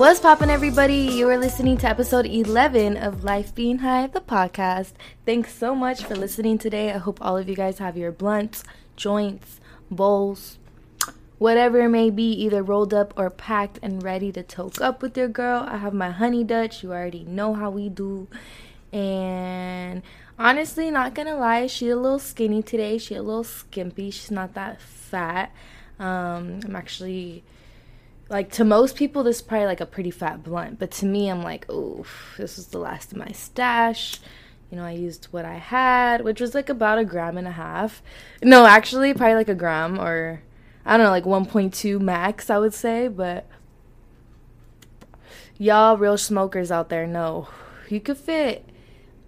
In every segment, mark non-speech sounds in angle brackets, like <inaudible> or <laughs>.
What's poppin', everybody? You are listening to episode 11 of Life Being High, the podcast. Thanks so much for listening today. I hope all of you guys have your blunts, joints, bowls, whatever it may be, either rolled up or packed and ready to toke up with your girl. I have my honey Dutch. You already know how we do. And honestly, not gonna lie, she's a little skinny today. She's a little skimpy. She's not that fat. Um, I'm actually like to most people this is probably like a pretty fat blunt but to me i'm like oh this was the last of my stash. You know i used what i had which was like about a gram and a half. No actually probably like a gram or i don't know like 1.2 max i would say but y'all real smokers out there know you could fit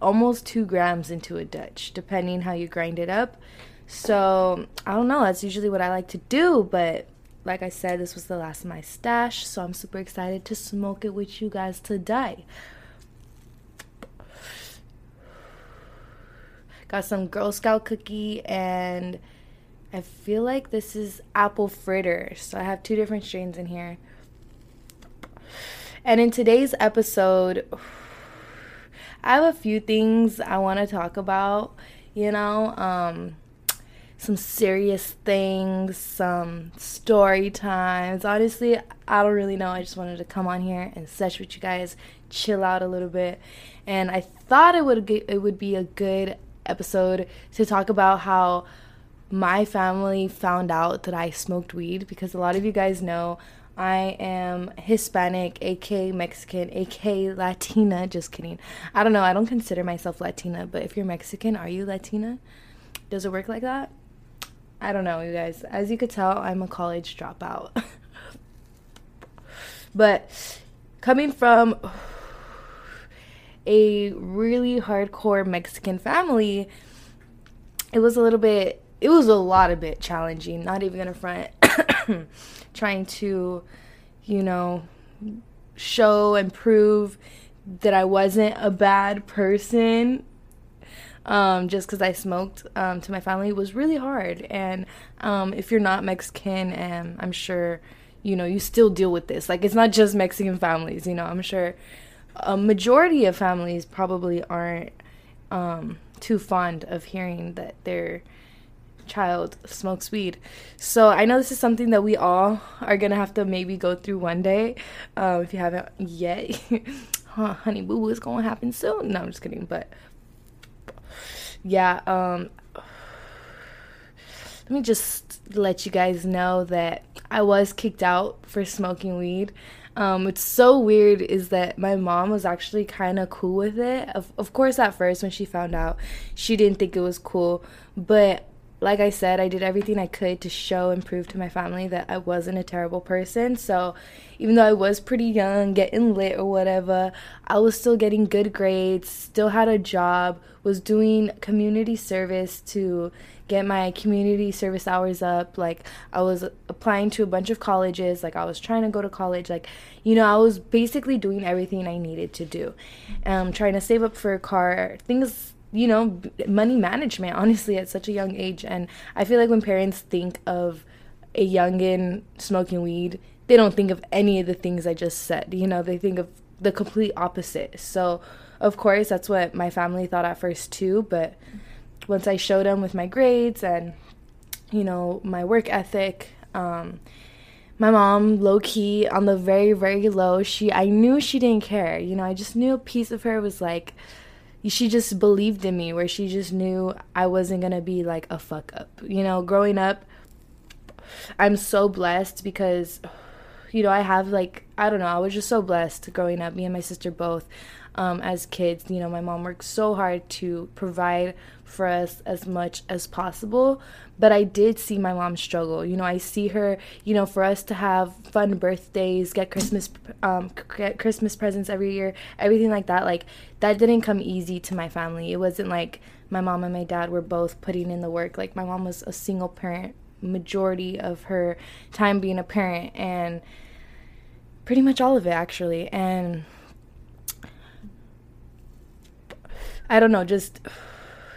almost two grams into a dutch depending how you grind it up. So i don't know that's usually what i like to do but like I said, this was the last of my stash, so I'm super excited to smoke it with you guys today. Got some Girl Scout cookie, and I feel like this is apple fritter. So I have two different strains in here. And in today's episode, <sighs> I have a few things I want to talk about, you know. Um, some serious things, some story times. Honestly, I don't really know. I just wanted to come on here and sesh with you guys, chill out a little bit. And I thought it would it would be a good episode to talk about how my family found out that I smoked weed because a lot of you guys know I am Hispanic, aka Mexican, aka Latina. Just kidding. I don't know. I don't consider myself Latina, but if you're Mexican, are you Latina? Does it work like that? I don't know, you guys. As you could tell, I'm a college dropout. <laughs> but coming from a really hardcore Mexican family, it was a little bit, it was a lot of bit challenging, not even gonna front. <coughs> Trying to, you know, show and prove that I wasn't a bad person um, just because I smoked um, to my family was really hard. And um, if you're not Mexican, and I'm sure you know you still deal with this. Like it's not just Mexican families. You know, I'm sure a majority of families probably aren't um, too fond of hearing that their child smokes weed. So I know this is something that we all are gonna have to maybe go through one day. Uh, if you haven't yet, huh, <laughs> honey boo boo is gonna happen soon. No, I'm just kidding. But yeah, um, <sighs> let me just let you guys know that I was kicked out for smoking weed. Um, it's so weird is that my mom was actually kind of cool with it. Of, of course, at first when she found out, she didn't think it was cool. But like I said, I did everything I could to show and prove to my family that I wasn't a terrible person. So, even though I was pretty young, getting lit or whatever, I was still getting good grades, still had a job, was doing community service to get my community service hours up. Like, I was applying to a bunch of colleges, like, I was trying to go to college. Like, you know, I was basically doing everything I needed to do. Um, trying to save up for a car, things you know, money management, honestly, at such a young age. And I feel like when parents think of a youngin smoking weed, they don't think of any of the things I just said. You know, they think of the complete opposite. So, of course, that's what my family thought at first, too. But once I showed them with my grades and, you know, my work ethic, um, my mom low key on the very very low she i knew she didn't care you know i just knew a piece of her was like she just believed in me where she just knew I wasn't going to be like a fuck up. You know, growing up I'm so blessed because <sighs> you know, I have like I don't know, I was just so blessed growing up me and my sister both. Um, as kids. You know, my mom worked so hard to provide for us as much as possible. But I did see my mom struggle. You know, I see her. You know, for us to have fun birthdays, get Christmas, um, get Christmas presents every year, everything like that. Like that didn't come easy to my family. It wasn't like my mom and my dad were both putting in the work. Like my mom was a single parent majority of her time being a parent and pretty much all of it actually and I don't know, just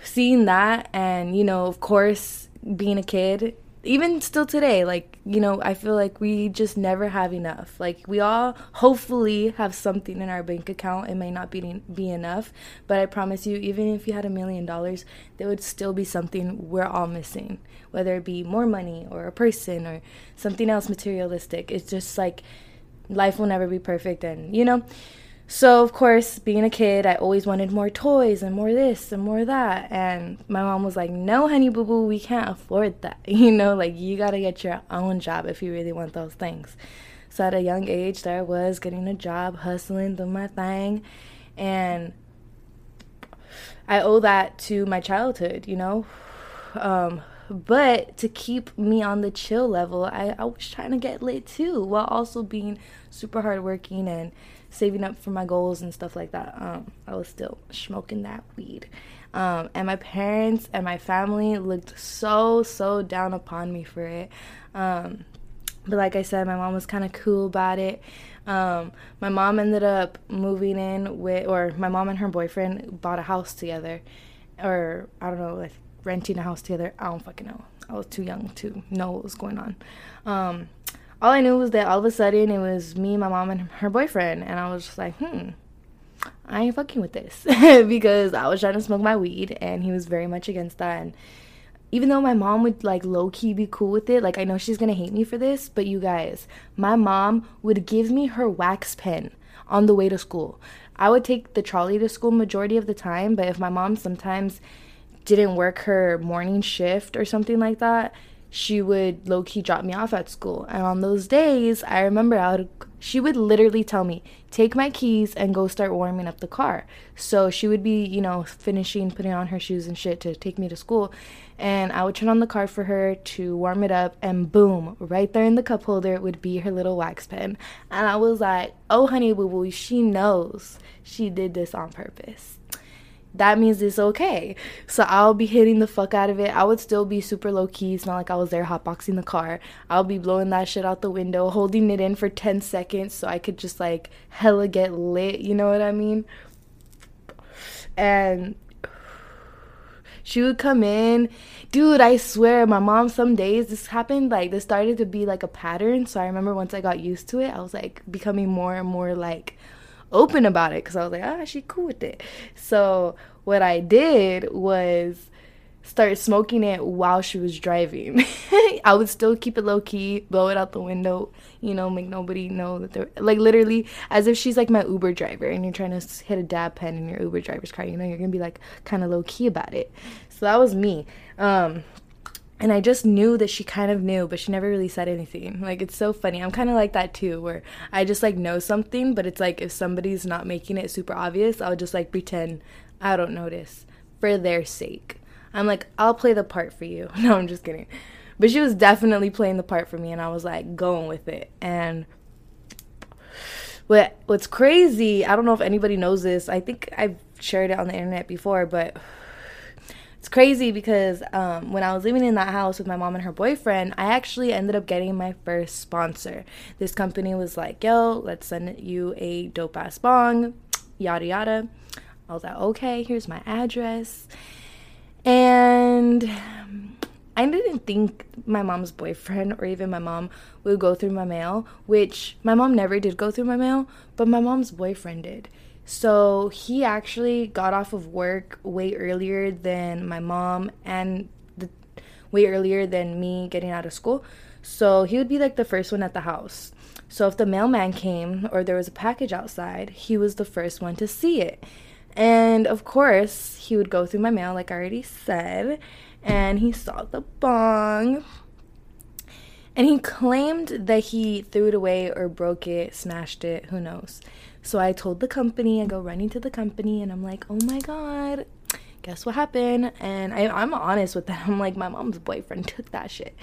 seeing that and you know, of course, being a kid, even still today, like, you know, I feel like we just never have enough. Like we all hopefully have something in our bank account. It may not be be enough, but I promise you even if you had a million dollars, there would still be something we're all missing, whether it be more money or a person or something else materialistic. It's just like life will never be perfect and, you know, so, of course, being a kid, I always wanted more toys and more this and more that. And my mom was like, No, honey, boo boo, we can't afford that. <laughs> You know, like you got to get your own job if you really want those things. So, at a young age, there I was getting a job, hustling, doing my thing. And I owe that to my childhood, you know? Um, but to keep me on the chill level, I, I was trying to get lit too while also being super hardworking and saving up for my goals and stuff like that. Um, I was still smoking that weed. Um, and my parents and my family looked so, so down upon me for it. Um, but like I said, my mom was kind of cool about it. Um, my mom ended up moving in with, or my mom and her boyfriend bought a house together, or I don't know, like renting a house together. I don't fucking know. I was too young to know what was going on. Um, all I knew was that all of a sudden it was me, my mom, and her boyfriend, and I was just like, hmm, I ain't fucking with this <laughs> because I was trying to smoke my weed, and he was very much against that. And even though my mom would like low key be cool with it, like I know she's gonna hate me for this, but you guys, my mom would give me her wax pen on the way to school. I would take the trolley to school majority of the time, but if my mom sometimes didn't work her morning shift or something like that, she would low key drop me off at school. And on those days, I remember I would, she would literally tell me, take my keys and go start warming up the car. So she would be, you know, finishing putting on her shoes and shit to take me to school. And I would turn on the car for her to warm it up, and boom, right there in the cup holder would be her little wax pen. And I was like, oh, honey boo boo, she knows she did this on purpose that means it's okay. So I'll be hitting the fuck out of it. I would still be super low key. It's not like I was there hotboxing the car. I'll be blowing that shit out the window, holding it in for 10 seconds so I could just like hella get lit. You know what I mean? And she would come in. Dude, I swear, my mom, some days this happened, like, this started to be like a pattern. So I remember once I got used to it, I was like becoming more and more like, open about it because I was like, ah, she cool with it. So what I did was start smoking it while she was driving. <laughs> I would still keep it low key, blow it out the window, you know, make nobody know that they're like literally as if she's like my Uber driver and you're trying to hit a dab pen in your Uber driver's car, you know, you're gonna be like kind of low key about it. So that was me. Um, and I just knew that she kind of knew, but she never really said anything. <laughs> Like it's so funny. I'm kind of like that too, where I just like know something, but it's like if somebody's not making it super obvious, I'll just like pretend I don't notice for their sake. I'm like, I'll play the part for you. <laughs> No, I'm just kidding. But she was definitely playing the part for me, and I was like going with it. And what what's crazy? I don't know if anybody knows this. I think I've shared it on the internet before, but it's crazy because um, when I was living in that house with my mom and her boyfriend, I actually ended up getting my first sponsor. This company was like, yo, let's send you a dope ass bong, yada yada. I was like, okay, here's my address. And I didn't think my mom's boyfriend or even my mom would go through my mail, which my mom never did go through my mail, but my mom's boyfriend did. So he actually got off of work way earlier than my mom and the, way earlier than me getting out of school. So he would be like the first one at the house. So if the mailman came or there was a package outside, he was the first one to see it. And of course, he would go through my mail, like I already said, and he saw the bong. And he claimed that he threw it away or broke it, smashed it, who knows. So I told the company, I go running to the company, and I'm like, oh my God, guess what happened? And I, I'm honest with them. <laughs> I'm like, my mom's boyfriend <laughs> took that shit.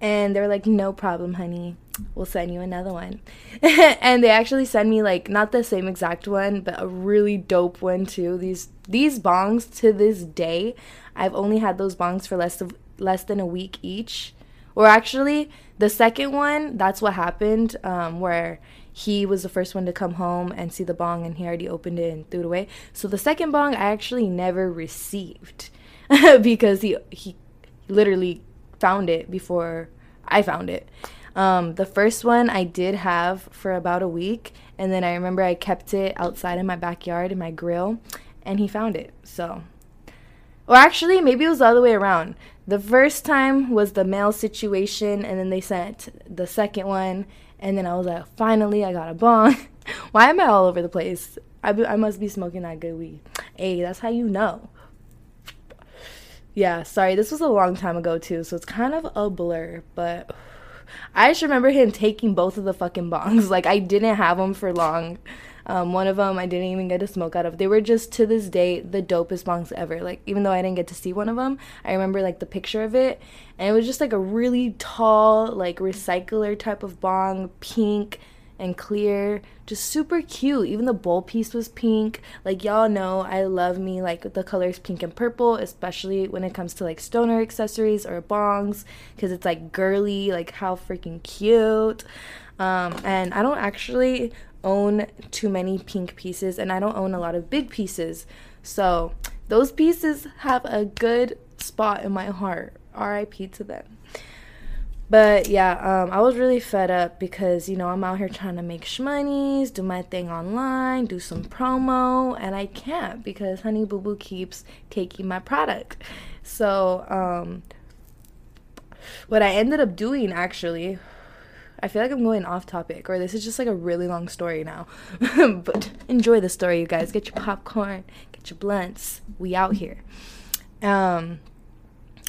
And they're like, no problem, honey. We'll send you another one. <laughs> and they actually send me like not the same exact one, but a really dope one too. These these bongs to this day, I've only had those bongs for less of less than a week each. Or actually, the second one, that's what happened. Um, where he was the first one to come home and see the bong and he already opened it and threw it away. So the second bong I actually never received <laughs> because he he literally found it before I found it. Um, the first one I did have for about a week, and then I remember I kept it outside in my backyard in my grill, and he found it. So, or actually, maybe it was the other way around. The first time was the mail situation, and then they sent the second one, and then I was like, finally, I got a bong. <laughs> Why am I all over the place? I, be, I must be smoking that good weed. Hey, that's how you know. Yeah, sorry, this was a long time ago too, so it's kind of a blur, but <sighs> I just remember him taking both of the fucking bongs. <laughs> Like, I didn't have them for long. Um, one of them I didn't even get to smoke out of. They were just to this day the dopest bongs ever. Like even though I didn't get to see one of them, I remember like the picture of it, and it was just like a really tall, like recycler type of bong, pink and clear, just super cute. Even the bowl piece was pink. Like y'all know, I love me like the colors pink and purple, especially when it comes to like stoner accessories or bongs, because it's like girly. Like how freaking cute. Um, and I don't actually own too many pink pieces and I don't own a lot of big pieces. So those pieces have a good spot in my heart. RIP to them. But yeah, um, I was really fed up because, you know, I'm out here trying to make shmoneys, do my thing online, do some promo, and I can't because Honey Boo Boo keeps taking my product. So, um, what I ended up doing actually I feel like I'm going off topic, or this is just like a really long story now. <laughs> but enjoy the story, you guys. Get your popcorn, get your blunts. We out here. Um,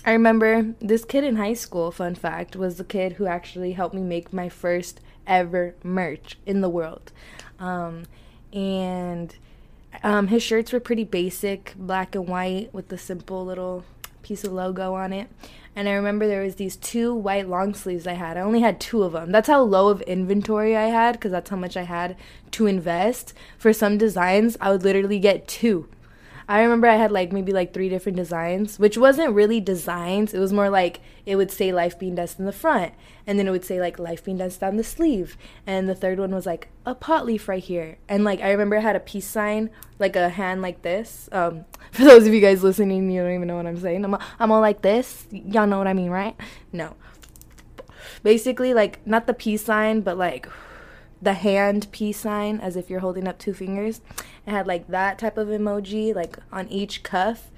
I remember this kid in high school, fun fact, was the kid who actually helped me make my first ever merch in the world. Um, and um, his shirts were pretty basic, black and white, with the simple little piece of logo on it. And I remember there was these two white long sleeves I had. I only had two of them. That's how low of inventory I had because that's how much I had to invest. For some designs, I would literally get two. I remember I had like maybe like three different designs, which wasn't really designs. It was more like it would say life being dust in the front, and then it would say like life being dust down the sleeve, and the third one was like a pot leaf right here, and like I remember I had a peace sign, like a hand like this. Um, <laughs> for those of you guys listening, you don't even know what I'm saying. I'm I'm all like this. Y'all know what I mean, right? No. Basically, like not the peace sign, but like the hand peace sign as if you're holding up two fingers. It had like that type of emoji like on each cuff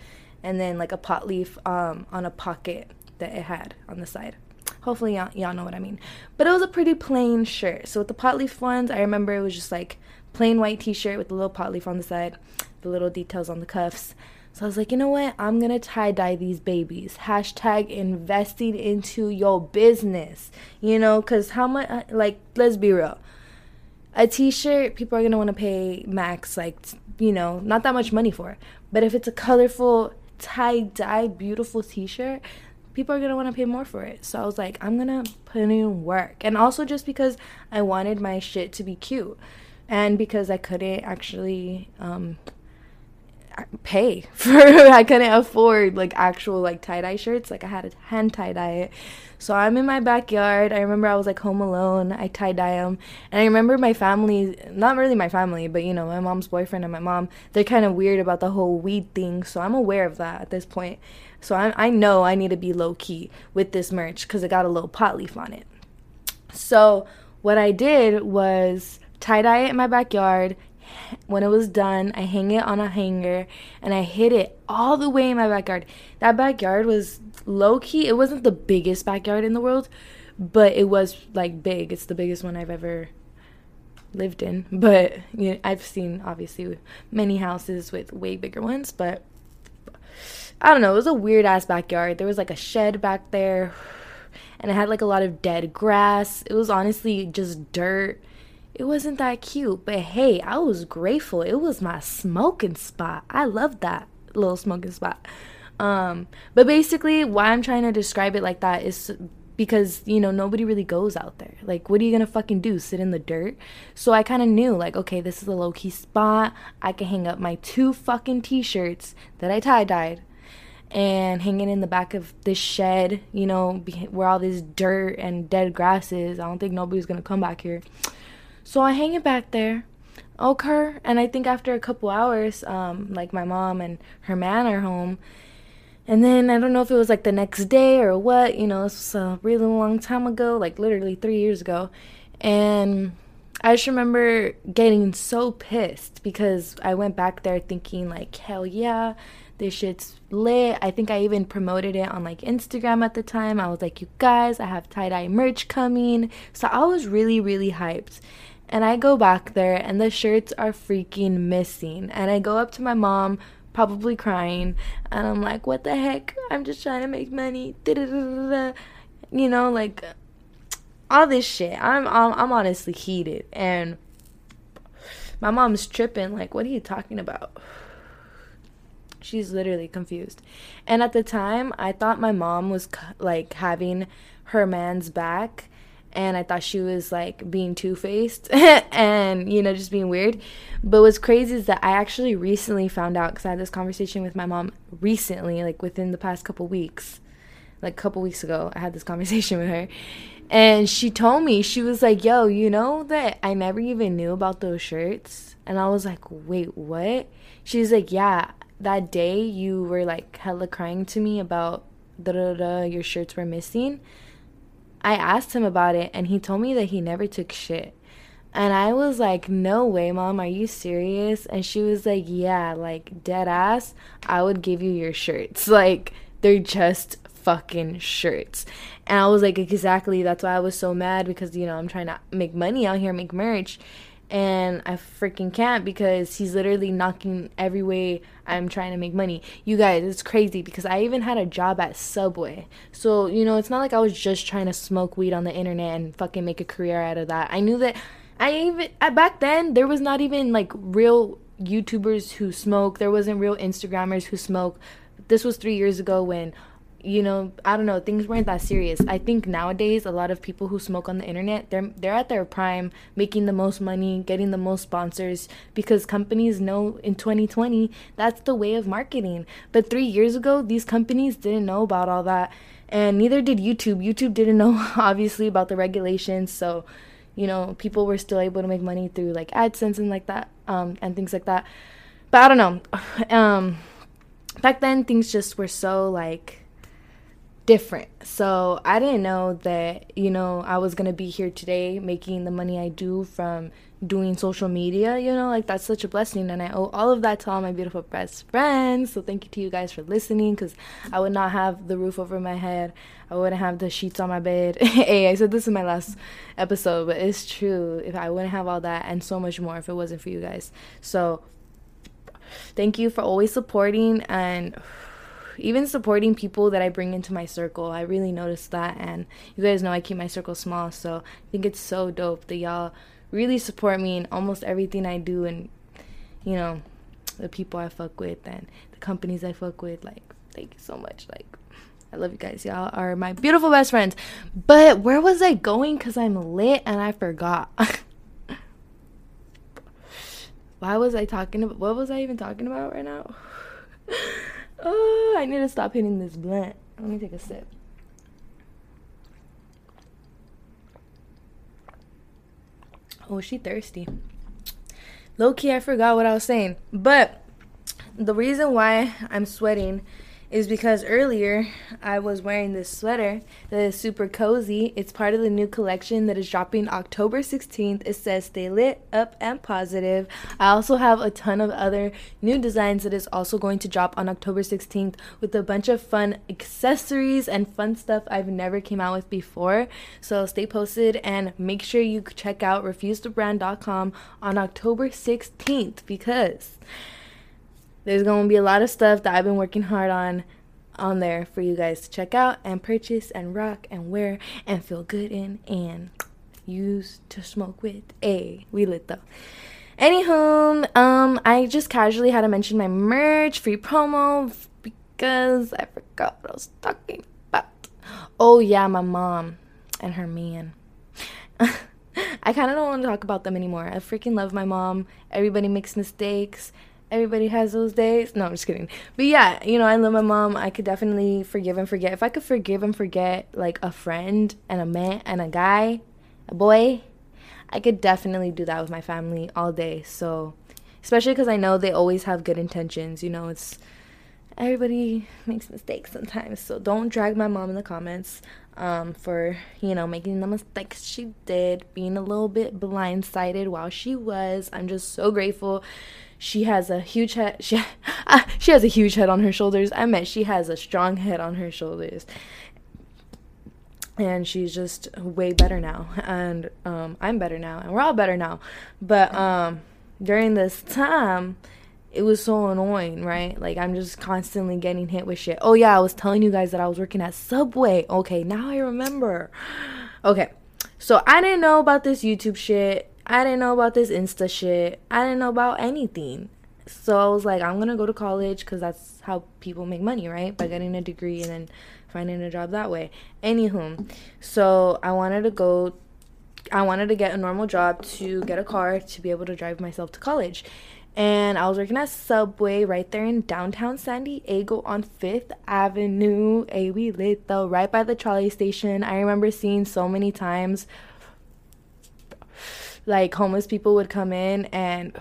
and then like a pot leaf um, on a pocket that it had on the side. Hopefully y'all, y'all know what I mean. But it was a pretty plain shirt. So with the pot leaf ones, I remember it was just like plain white t-shirt with a little pot leaf on the side, the little details on the cuffs. So I was like, you know what? I'm gonna tie dye these babies. Hashtag investing into your business. You know, cause how much? Uh, like, let's be real a t-shirt people are going to want to pay max like you know not that much money for but if it's a colorful tie-dye beautiful t-shirt people are going to want to pay more for it. So i was like i'm going to put in work. And also just because i wanted my shit to be cute. And because i couldn't actually um, pay <laughs> for I couldn't afford like actual like tie-dye shirts. Like I had to hand tie-dye. It so I'm in my backyard. I remember I was like home alone. I tie-dye them and I remember my family not really my family but you know my mom's boyfriend and my mom they're kind of weird about the whole weed thing. So I'm aware of that at this point. So I, I know I need to be low-key with this merch because it got a little pot leaf on it. So what I did was tie-dye it in my backyard when it was done, I hang it on a hanger and I hid it all the way in my backyard. That backyard was low key. It wasn't the biggest backyard in the world, but it was like big. It's the biggest one I've ever lived in. <laughs> But you know, I've seen obviously many houses with way bigger ones, but I don't know. It was a weird ass backyard. There was like a shed back there <sighs> and it had like a lot of dead grass. It was honestly just dirt it wasn't that cute. But hey, I was grateful. It was my smoking spot. I loved that little smoking spot. Um, but basically, why I'm trying to describe it like that is because you know nobody really goes out there like what are you gonna fucking do sit in the dirt so i kind of knew like okay this is a low-key spot i can hang up my two fucking t-shirts that i tie-dyed and hanging in the back of this shed you know where all this dirt and dead grass is i don't think nobody's gonna come back here so i hang it back there okay and i think after a couple hours um like my mom and her man are home and then I don't know if it was like the next day or what, you know, this was a really long time ago, like literally three years ago. And I just remember getting so pissed because I went back there thinking, like, hell yeah, this shit's lit. I think I even promoted it on like Instagram at the time. I was like, you guys, I have tie dye merch coming. So I was really, really hyped. And I go back there and the shirts are freaking missing. And I go up to my mom probably crying. And I'm like, what the heck? I'm just trying to make money. You know, like all this shit. I'm, I'm I'm honestly heated, and my mom's tripping. Like, what are you talking about? She's literally confused. And at the time, I thought my mom was like having her man's back and I thought she was like being two faced <laughs> and you know just being weird. But what's crazy is that I actually recently found out because I had this conversation with my mom recently, like within the past couple weeks, like a couple weeks ago. I had this <laughs> conversation with her, and she told me she was like, "Yo, you know that I never even knew about those shirts," and I was like, "Wait, what?" She's like, "Yeah." That day you were like hella crying to me about da da da your shirts were missing. I asked him about it and he told me that he never took shit. And I was like, no way, mom, are you serious? And she was like, yeah, like dead ass, I would give you your shirts. <laughs> Like, they're just fucking shirts. And I was like, exactly. That's why I was so mad because, you know, I'm trying to make money out here, make merch and I freaking can't because he's literally knocking every way I'm trying to make money. You guys, it's crazy because I even had a job at Subway. So, you know, it's not like I was just trying to smoke weed on the internet and fucking make a career out of that. I knew that I even back then there was not even like real YouTubers who smoke. There wasn't real Instagrammers who smoke. This was 3 years ago when you know, I don't know, things weren't that serious. I think nowadays a lot of people who smoke on the internet, they're they're at their prime, making the most money, getting the most sponsors because companies know in 2020 that's the way of marketing. But 3 years ago, these companies didn't know about all that and neither did YouTube. YouTube didn't know <laughs> obviously about the regulations, so you know, people were still able to make money through like AdSense and like that um and things like that. But I don't know. <sighs> Um back then things just were so like different. So I didn't know that, you know, I was going to be here today making the money I do from doing social media, you know, like that's such a blessing. And I owe all of that to all my beautiful best friends. So thank you to you guys for listening because I would not have the roof over my head. I wouldn't have the sheets on my bed. <laughs> hey, I said this in my last episode, but it's true. If I wouldn't have all that and so much more if it wasn't for you guys. So thank you for always supporting and <sighs> even supporting people that I bring into my circle. I really noticed that, and you guys know I keep my circle small, so I think it's so dope that y'all really support me in almost everything I do, and you know, the people I fuck with and the companies I fuck with. Like, thank you so much. Like, I love you guys. Y'all are my beautiful best friends. But where was I going? Cause I'm lit and I forgot. <laughs> Why was I talking about? What was I even talking about right now? <laughs> Oh, I need to stop hitting this blunt. Let me take a sip. Oh, she thirsty. Low key, I forgot what I was saying. But the reason why I'm sweating is because earlier I was wearing this sweater that is super cozy. It's part of the new collection that is dropping October 16th. It says stay lit, up, and positive. I also have a ton of other new designs that is also going to drop on October 16th with a bunch of fun accessories and fun stuff I've never came out with before. So stay posted and make sure you check out refusethebrand.com on October 16th because there's going to be a lot of stuff that I've been working hard on on there for you guys to check out and purchase and rock and wear and feel good in. And use to smoke with. A we lit though. Anywho, um, I just casually had to mention my merch free promo because I forgot what I was talking about. Oh yeah, my mom and her man. <laughs> I kind of don't want to talk about them anymore. I freaking love my mom. Everybody makes mistakes. Everybody has those days. No, I'm just kidding. But yeah, you know, I love my mom. I could definitely forgive and forget. If I could forgive and forget like a friend and a man and a guy, a boy, I could definitely do that with my family all day. So, especially because I know they always have good intentions. You know, it's everybody makes mistakes sometimes. So don't drag my mom in the comments um, for you know making the mistakes she did, being a little bit blindsided while she was. I'm just so grateful. She has a huge head. <laughs> She, uh, she has a huge head on her shoulders. I meant she has a strong head on her shoulders, and she's just way better now. And um, I'm better now, and we're all better now. But um, during this time, it was so annoying, right? Like I'm just constantly getting hit with shit. Oh yeah, I was telling you guys that I was working at Subway. Okay, now I remember. Okay. So I didn't know about this YouTube shit. I didn't know about this Insta shit. I didn't know about anything. So I was like, I'm gonna go to college because that's how people make money, right? By getting a degree and then finding a job that way. Anywho, so I wanted to go. I wanted to get a normal job to get a car to be able to drive myself to college and I was working at Subway right there in downtown San Diego on Fifth Avenue. A we lit though, right by the trolley station. I remember seeing so many times like homeless people would come in and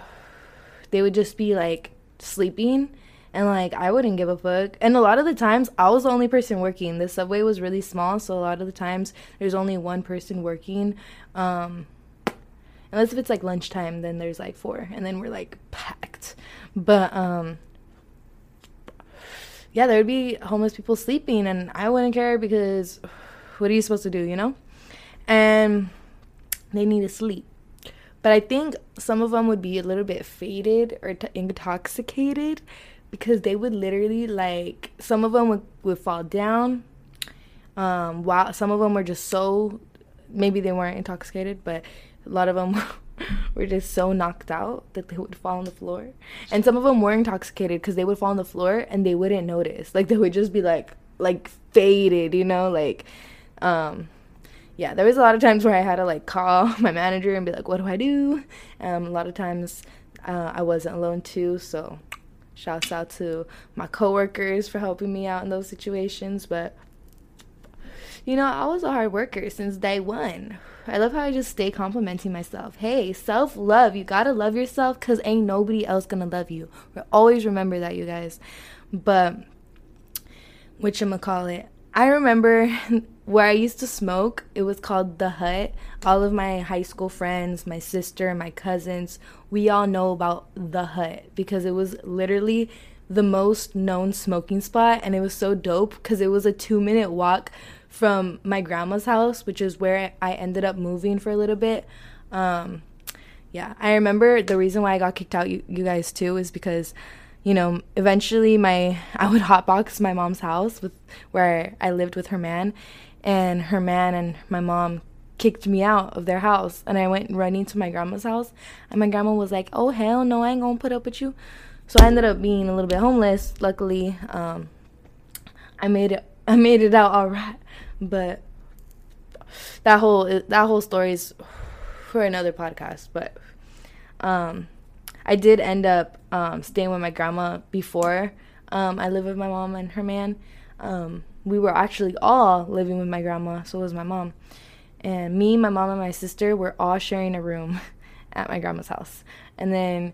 they would just be like sleeping and like I wouldn't give a fuck. And a lot of the times I was the only person working. The subway was really small, so a lot of the times there's only one person working. Um unless if it's like lunchtime then there's like four and then we're like packed but um yeah there would be homeless people sleeping and i wouldn't care because what are you supposed to do you know and they need to sleep but i think some of them would be a little bit faded or t- intoxicated because they would literally like some of them would, would fall down um while some of them were just so maybe they weren't intoxicated but a lot of them <laughs> were just so knocked out that they would fall on the floor. And some of them were intoxicated because they would fall on the floor and they wouldn't notice. Like they would just be like like faded, you know, like um yeah, there was a lot of times where I had to like call <laughs> my manager and be like, "What do I do?" Um, a lot of times uh, I wasn't alone too, so shouts out to my coworkers for helping me out in those situations. But you know, I was a hard worker since day one. I love how I just stay complimenting myself. Hey, self love. You gotta love yourself because ain't nobody else gonna love you. Always remember that, you guys. But, whatchamacallit, I remember <laughs> where I used to smoke, it was called The Hut. All of my high school friends, my sister, my cousins, we all know about The Hut because it was literally the most known smoking spot and it was so dope because it was a two minute walk from my grandma's house, which is where I ended up moving for a little bit. Um, yeah, I remember the reason why I got kicked out, you, you guys too, is because, you know, eventually my <laughs> I would hotbox my mom's house with where I lived with her man, and her man and my mom kicked me out of their house, and I went running to my grandma's house, and my grandma was like, "Oh hell no, I ain't gonna put up with you." So I ended up being a little bit homeless. Luckily, um, I made it. <laughs> I made it out all right. But that whole that whole story is for another podcast. But um, I did end up um, staying with my grandma before um, I lived with my mom and her man. Um, we were actually all living with my grandma, so was my mom. And me, my mom, and my sister were all sharing a room <laughs> at my grandma's house. And then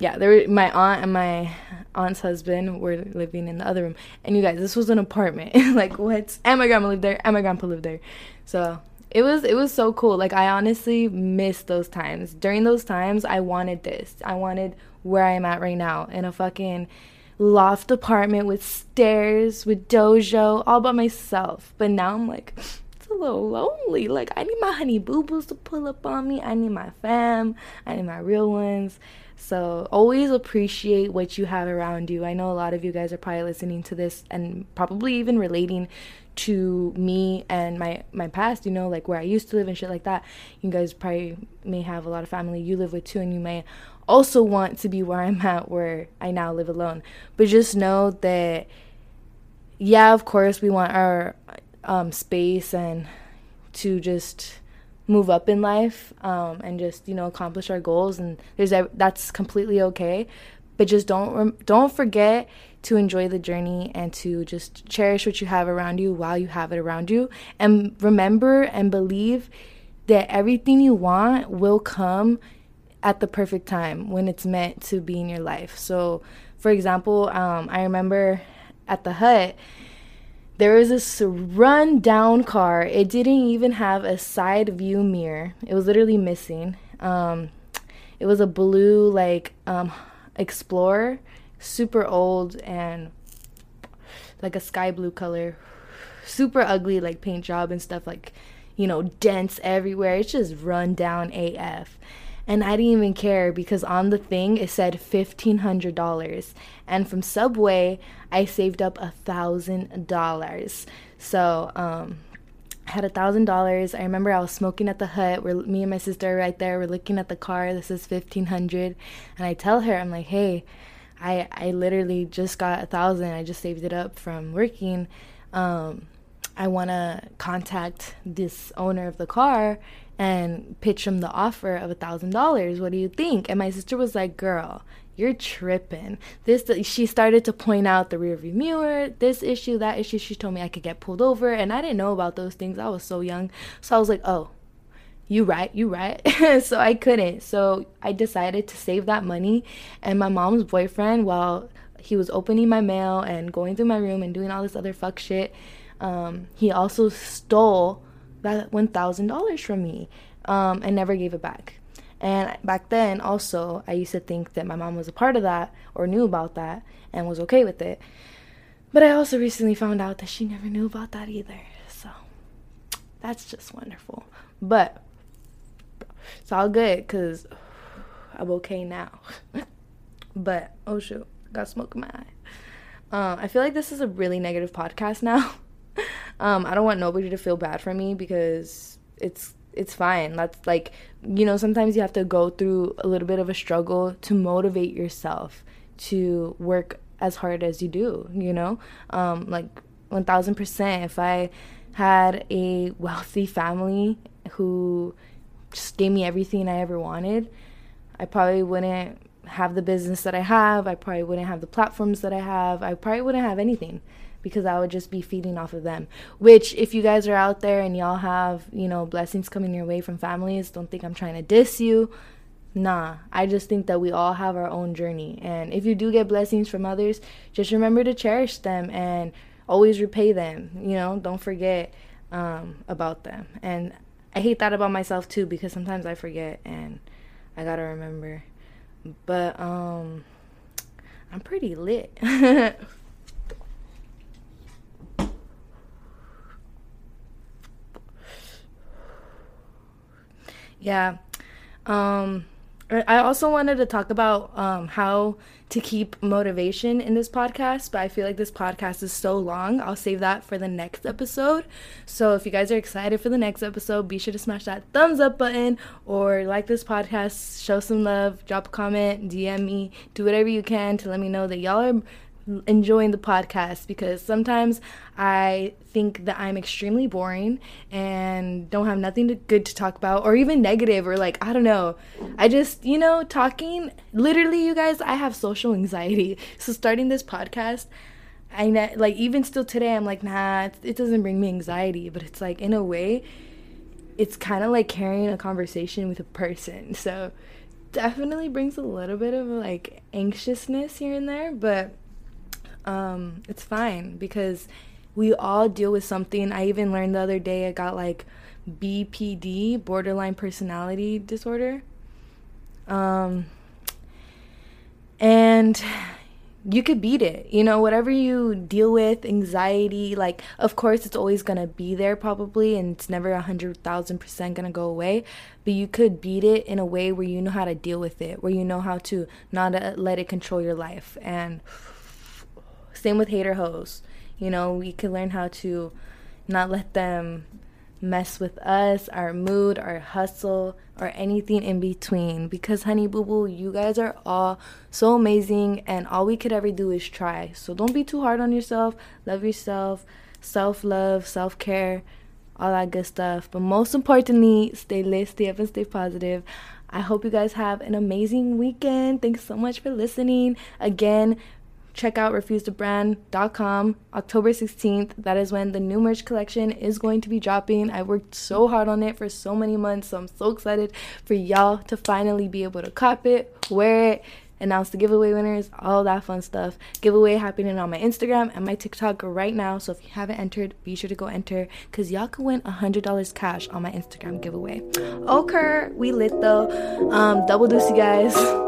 yeah, there were, my aunt and my aunt's husband were living in the other room. And you guys, this was an apartment. <laughs> like what? And my grandma lived there, and my grandpa lived there. So it was it was so cool. Like I honestly miss those times. During those times, I wanted this. I wanted where I'm at right now in a fucking loft apartment with stairs, with dojo, all by myself. But now I'm like, it's a little lonely. Like, I need my honey boo boos to pull up on me. I need my fam. I need my real ones. So, always appreciate what you have around you. I know a lot of you guys are probably listening to this and probably even relating to me and my my past you know like where i used to live and shit like that you guys probably may have a lot of family you live with too and you may also want to be where i'm at where i now live alone but just know that yeah of course we want our um, space and to just move up in life um, and just you know accomplish our goals and there's that's completely okay but just don't don't forget to enjoy the journey and to just cherish what you have around you while you have it around you. And remember and believe that everything you want will come at the perfect time when it's meant to be in your life. So, for example, um, I remember at the hut, there was this run down car. It didn't even have a side view mirror, it was literally missing. Um, it was a blue, like, um, Explorer super old and like a sky blue color. Super ugly, like paint job and stuff, like, you know, dents everywhere. It's just run down AF. And I didn't even care because on the thing it said $1,500. And from Subway, I saved up a $1,000. So, um, I had a thousand dollars. I remember I was smoking at the hut. Where me and my sister are right there. We're looking at the car. This is fifteen hundred, and I tell her, I'm like, hey, I I literally just got a thousand. I just saved it up from working. Um, I want to contact this owner of the car and pitch him the offer of a thousand dollars. What do you think? And my sister was like, "Girl, you're tripping." This she started to point out the rearview mirror, this issue, that issue. She told me I could get pulled over, and I didn't know about those things. I was so young, so I was like, "Oh, you right, you right. <laughs> so I couldn't. So I decided to save that money. And my mom's boyfriend, while he was opening my mail and going through my room and doing all this other fuck shit, um, he also stole that $1,000 from me um, and never gave it back. And back then, also, I used to think that my mom was a part of that or knew about that and was okay with it. But I also recently found out that she never knew about that either. So that's just wonderful. But it's all good because I'm okay now. <laughs> but oh shoot, got smoke in my eye. Um, I feel like this is a really negative podcast now. <laughs> um, I don't want nobody to feel bad for me because it's it's fine. That's like you know sometimes you have to go through a little bit of a struggle to motivate yourself to work as hard as you do. You know, um, like one thousand percent. If I had a wealthy family who just gave me everything I ever wanted, I probably wouldn't have the business that I have. I probably wouldn't have the platforms that I have. I probably wouldn't have anything because I would just be feeding off of them. Which, if you guys are out there and y'all have, you know, blessings coming your way from families, don't think I'm trying to diss you. Nah, I just think that we all have our own journey. And if you do get blessings from others, just remember to cherish them and always repay them. You know, don't forget um, about them. And I hate that about myself too because sometimes I forget and I gotta remember. But um I'm pretty lit. <laughs> yeah. Um I also wanted to talk about um, how to keep motivation in this podcast, but I feel like this podcast is so long. I'll save that for the next episode. So if you guys are excited for the next episode, be sure to smash that thumbs up button or like this podcast, show some love, drop a comment, DM me, do whatever you can to let me know that y'all are enjoying the podcast because sometimes I think that I'm extremely boring and don't have nothing to, good to talk about or even negative or like I don't know. I just, you know, talking literally you guys, I have social anxiety. <laughs> So starting this podcast I ne- like even still today I'm like nah, it, it doesn't bring me anxiety, but it's like in a way it's kind of like carrying a conversation with a person. So definitely brings a little bit of like anxiousness here and there, but um, it's fine because we all deal with something. I even learned the other day I got like BPD, borderline personality disorder. Um, and you could beat it. You know, whatever you deal with, anxiety, like, of course, it's always gonna be there probably, and it's never a hundred thousand percent gonna go away. But you could beat it in a way where you know how to deal with it, where you know how to not uh, let it control your life. And same with hater hoes. You know, we could learn how to not let them mess with us, our mood, our hustle, or anything in between. Because, honey boo boo, you guys are all so amazing, and all we could ever do is try. So, don't be too hard on yourself. Love yourself, self love, self care, all that good stuff. But most importantly, stay lit, stay up, and stay positive. I hope you guys have an amazing weekend. Thanks so much for listening. Again, check out refuseTobrand.com October 16th. That is when the new merch collection is going to be dropping. I worked so hard on it for so many months, so I'm so excited for y'all to finally be able to cop it, wear it, announce the giveaway winners, all that fun stuff. Giveaway happening on my Instagram and my TikTok right now. So if you haven't entered, be sure to go enter because y'all can win $100 cash on my Instagram giveaway. Okay, we lit though. Um, double deuce, you guys.